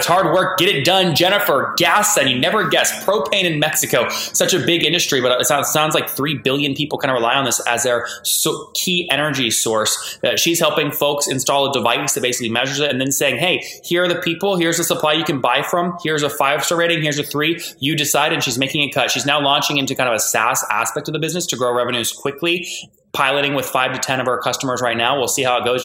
It's hard work. Get it done. Jennifer, GasSend you never guess propane in Mexico. Such a big industry, but it sounds, sounds like 3 billion people kind of rely on this as their so key energy source. Uh, she's helping folks install a device that basically measures it and then saying, hey, here are the people. Here's the supply you can buy from. Here's a five star rating. Here's a three. You decide. And she's making a cut. She's now launching into kind of a SaaS aspect of the business to grow revenues quickly piloting with five to 10 of our customers right now. We'll see how it goes.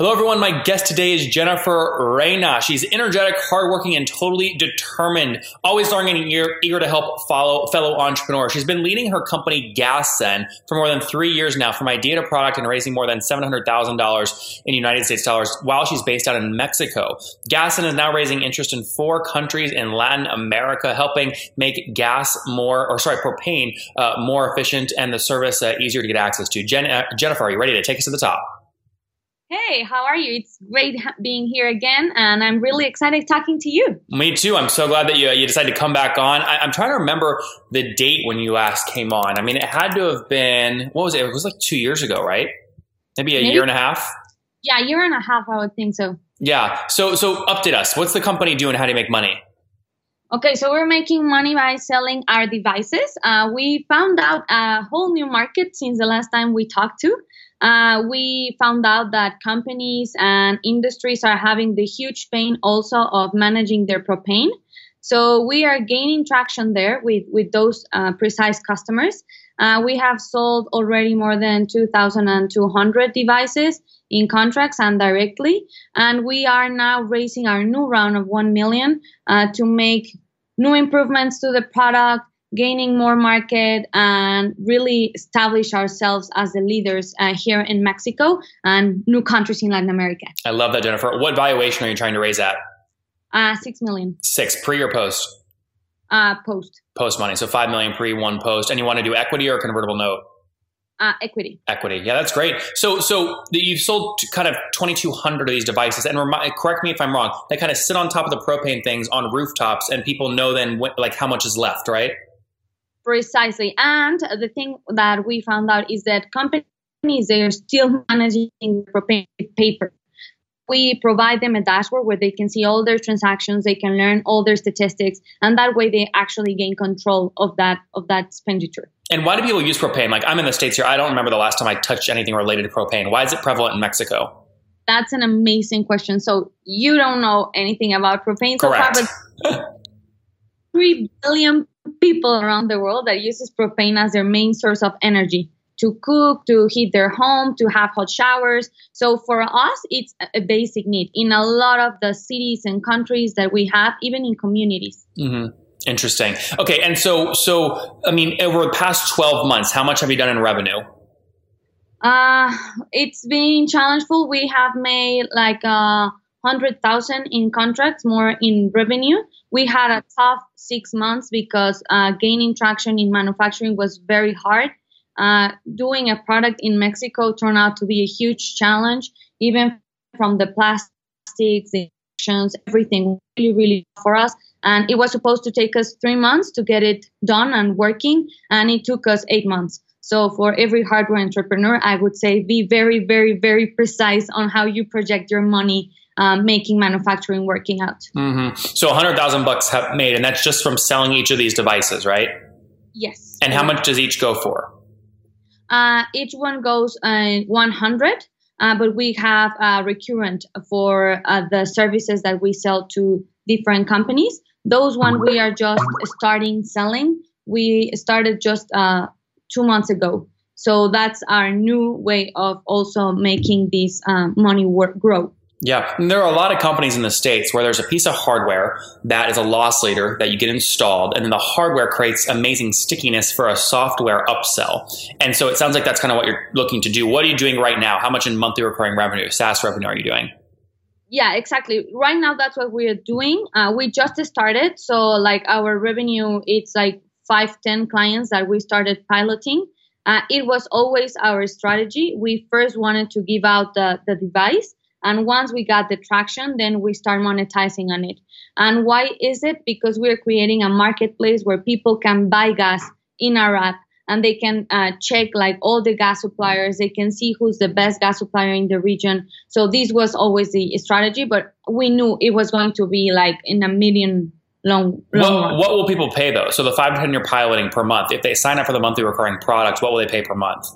Hello, everyone. My guest today is Jennifer Reyna. She's energetic, hardworking, and totally determined, always learning and eager, to help follow fellow entrepreneurs. She's been leading her company GasSend for more than three years now, from idea to product, and raising more than $700,000 in United States dollars while she's based out in Mexico. GasSend is now raising interest in four countries in Latin America, helping make gas more, or sorry, propane uh, more efficient and the service uh, easier to get access to. Jen, uh, Jennifer, are you ready to take us to the top? Hey, how are you? It's great being here again, and I'm really excited talking to you. Me too. I'm so glad that you, you decided to come back on. I, am trying to remember the date when you last came on. I mean, it had to have been, what was it? It was like two years ago, right? Maybe a Maybe? year and a half? Yeah, a year and a half, I would think so. Yeah. So, so update us. What's the company doing? How do you make money? Okay, so we're making money by selling our devices. Uh, we found out a whole new market since the last time we talked to uh, we found out that companies and industries are having the huge pain also of managing their propane. So we are gaining traction there with, with those uh, precise customers. Uh, we have sold already more than 2,200 devices in contracts and directly. And we are now raising our new round of 1 million uh, to make new improvements to the product, gaining more market and really establish ourselves as the leaders uh, here in Mexico and new countries in Latin America. I love that, Jennifer. What valuation are you trying to raise at? Uh, six million. Six pre or post? Uh, post. Post money. So five million pre, one post. And you want to do equity or convertible note? Uh, equity. Equity. Yeah, that's great. So, so you've sold kind of 2,200 of these devices, and correct me if I'm wrong. They kind of sit on top of the propane things on rooftops, and people know then what, like how much is left, right? Precisely. And the thing that we found out is that companies, they are still managing propane paper. We provide them a dashboard where they can see all their transactions, they can learn all their statistics, and that way they actually gain control of that of that expenditure. And why do people use propane? Like I'm in the states here, I don't remember the last time I touched anything related to propane. Why is it prevalent in Mexico? That's an amazing question. So you don't know anything about propane Correct. so far, but three billion people around the world that uses propane as their main source of energy to cook, to heat their home, to have hot showers. So for us, it's a basic need in a lot of the cities and countries that we have, even in communities. Mm-hmm. Interesting. Okay, and so so I mean, over the past twelve months, how much have you done in revenue? Uh, it's been challengeful. We have made like a uh, hundred thousand in contracts, more in revenue we had a tough six months because uh, gaining traction in manufacturing was very hard. Uh, doing a product in Mexico turned out to be a huge challenge, even from the plastics, the actions, everything really, really for us. And it was supposed to take us three months to get it done and working, and it took us eight months. So for every hardware entrepreneur, I would say be very, very, very precise on how you project your money um, making manufacturing working out. Mm-hmm. So 100,000 bucks have made, and that's just from selling each of these devices, right? Yes. And how much does each go for? Uh, each one goes uh, 100, uh, but we have uh, recurrent for uh, the services that we sell to different companies. Those one we are just starting selling. We started just uh, two months ago. So that's our new way of also making this money work grow. Yeah, and there are a lot of companies in the states where there's a piece of hardware that is a loss leader that you get installed, and then the hardware creates amazing stickiness for a software upsell. And so it sounds like that's kind of what you're looking to do. What are you doing right now? How much in monthly recurring revenue, SaaS revenue, are you doing? Yeah, exactly. Right now, that's what we're doing. Uh, we just started, so like our revenue, it's like five, ten clients that we started piloting. Uh, it was always our strategy. We first wanted to give out the, the device and once we got the traction, then we start monetizing on it. And why is it? Because we're creating a marketplace where people can buy gas in our app and they can uh, check like all the gas suppliers. They can see who's the best gas supplier in the region. So this was always the strategy, but we knew it was going to be like in a million long. long what, what will people pay though? So the five to ten you're piloting per month. If they sign up for the monthly recurring products, what will they pay per month?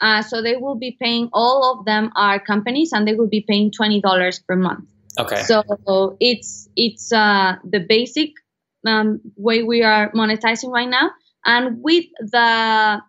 Uh, so they will be paying, all of them are companies, and they will be paying $20 per month. Okay. So it's it's uh, the basic um, way we are monetizing right now, and with the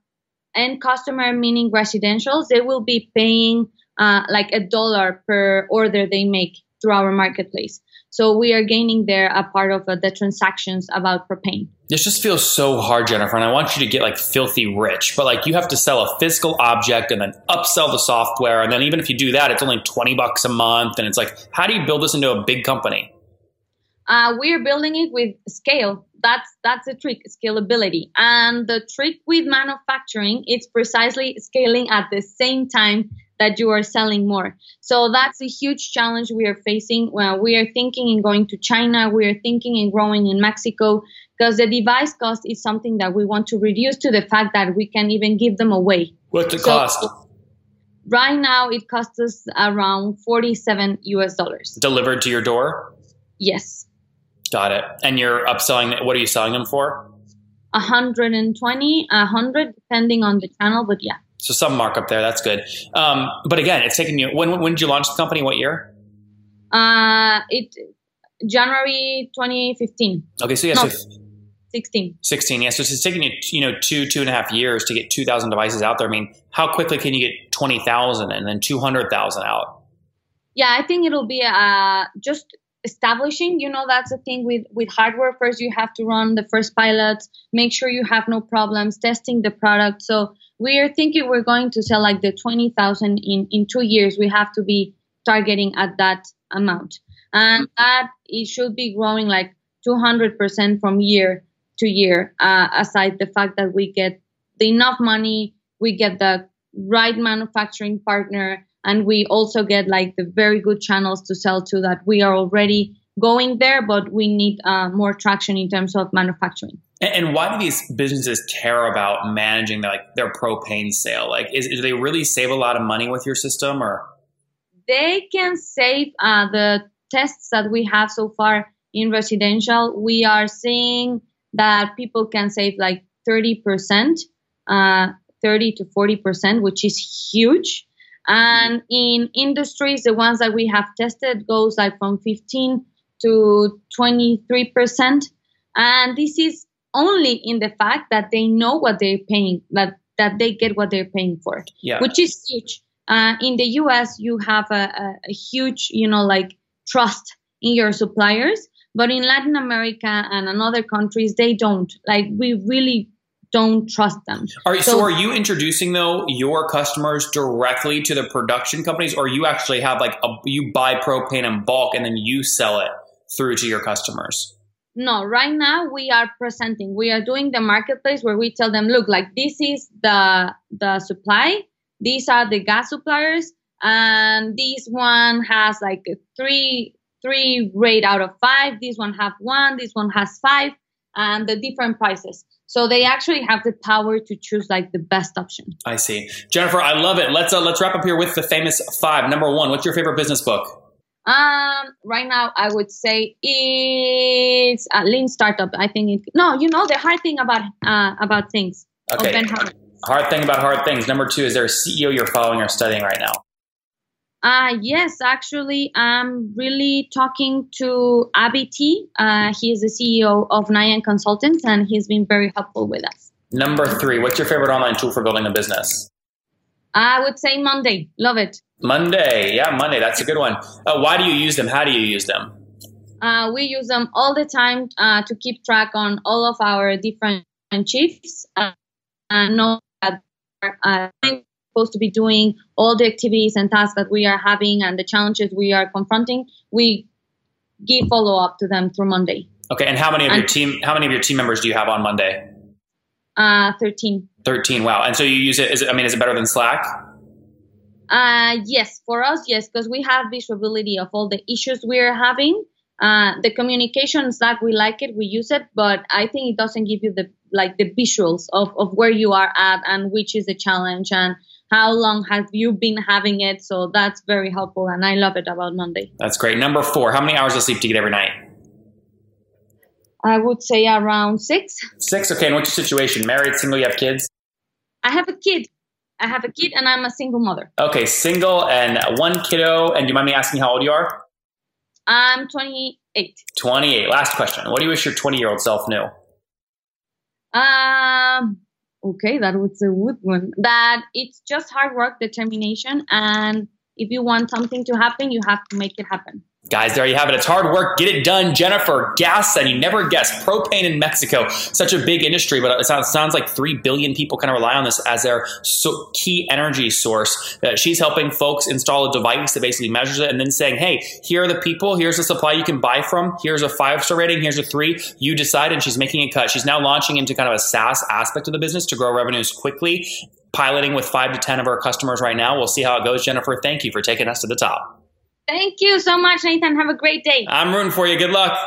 end customer, meaning residentials, they will be paying uh, like a dollar per order they make through our marketplace. So we are gaining there a part of uh, the transactions about propane. This just feels so hard, Jennifer, and I want you to get like filthy rich, but like you have to sell a physical object and then upsell the software. And then even if you do that, it's only 20 bucks a month. And it's like, how do you build this into a big company? Uh, we're building it with scale. That's that's the trick, scalability. And the trick with manufacturing, it's precisely scaling at the same time that you are selling more. So that's a huge challenge we are facing. Well, we are thinking in going to China, we are thinking in growing in Mexico, because the device cost is something that we want to reduce to the fact that we can even give them away. What's the so, cost? Right now, it costs us around 47 US dollars. Delivered to your door? Yes. Got it. And you're upselling, what are you selling them for? 120, 100, depending on the channel, but yeah. So some markup there. That's good. Um, but again, it's taking you. When when did you launch the company? What year? Uh, it January 2015. Okay, so yeah, no, so 16. 16, yeah. So it's taking you, you know, two, two and a half years to get 2,000 devices out there. I mean, how quickly can you get 20,000 and then 200,000 out? Yeah, I think it'll be uh, just establishing. You know, that's the thing with, with hardware. First, you have to run the first pilots, make sure you have no problems, testing the product. So we are thinking we're going to sell like the 20,000 in, in two years. We have to be targeting at that amount. And that it should be growing like 200% from year to year, uh, aside the fact that we get the enough money, we get the right manufacturing partner, and we also get like the very good channels to sell to that we are already going there, but we need uh, more traction in terms of manufacturing. And, why do these businesses care about managing their, like their propane sale? Like, is, do they really save a lot of money with your system, or they can save uh, the tests that we have so far in residential? We are seeing that people can save like thirty percent, uh, thirty to forty percent, which is huge. And in industries, the ones that we have tested goes like from 15 to 23%. And this is only in the fact that they know what they're paying, that that they get what they're paying for, yeah. which is huge. Uh, in the U.S., you have a, a, a, huge, you know, like trust in your suppliers, but in Latin America and in other countries, they don't. Like we really don't trust them. Are, so, so, are you introducing though your customers directly to the production companies, or you actually have like a, you buy propane in bulk and then you sell it through to your customers? No, right now we are presenting. We are doing the marketplace where we tell them, look, like this is the the supply. These are the gas suppliers, and this one has like a three three rate out of five. This one have one. This one has five, and the different prices. So they actually have the power to choose like the best option. I see, Jennifer. I love it. Let's uh, let's wrap up here with the famous five. Number one, what's your favorite business book? Um, right now, I would say it's a lean startup. I think it. No, you know the hard thing about uh, about things. Okay. Hard thing about hard things. Number two, is there a CEO you're following or studying right now? Uh, yes, actually, I'm really talking to Abby T. Uh, he is the CEO of Nyan Consultants, and he's been very helpful with us. Number three, what's your favorite online tool for building a business? I would say Monday. Love it. Monday. Yeah, Monday. That's a good one. Uh, why do you use them? How do you use them? Uh, we use them all the time uh, to keep track on all of our different chiefs uh, and know that uh, supposed to be doing all the activities and tasks that we are having and the challenges we are confronting. We give follow up to them through Monday. Okay, and how many of and, your team? How many of your team members do you have on Monday? Uh, thirteen. Thirteen. Wow. And so you use it? Is it? I mean, is it better than Slack? Uh, yes, for us, yes, because we have visibility of all the issues we're having. Uh, the communication Slack, we like it, we use it, but I think it doesn't give you the like the visuals of, of where you are at and which is the challenge and how long have you been having it. So that's very helpful, and I love it about Monday. That's great. Number four, how many hours of sleep do you get every night? I would say around six. Six. Okay. And what's your situation? Married, single? You have kids? I have a kid. I have a kid, and I'm a single mother. Okay, single and one kiddo. And do you mind me asking how old you are? I'm 28. 28. Last question. What do you wish your 20 year old self knew? Um. Okay, that was a good one. That it's just hard work, determination, and if you want something to happen, you have to make it happen. Guys, there you have it. It's hard work. Get it done. Jennifer GasSend you never guess, propane in Mexico. Such a big industry, but it sounds, sounds like 3 billion people kind of rely on this as their so key energy source. Uh, she's helping folks install a device that basically measures it and then saying, hey, here are the people. Here's the supply you can buy from. Here's a five star rating. Here's a three. You decide. And she's making a cut. She's now launching into kind of a SaaS aspect of the business to grow revenues quickly piloting with five to 10 of our customers right now. We'll see how it goes. Jennifer, thank you for taking us to the top. Thank you so much, Nathan. Have a great day. I'm rooting for you. Good luck.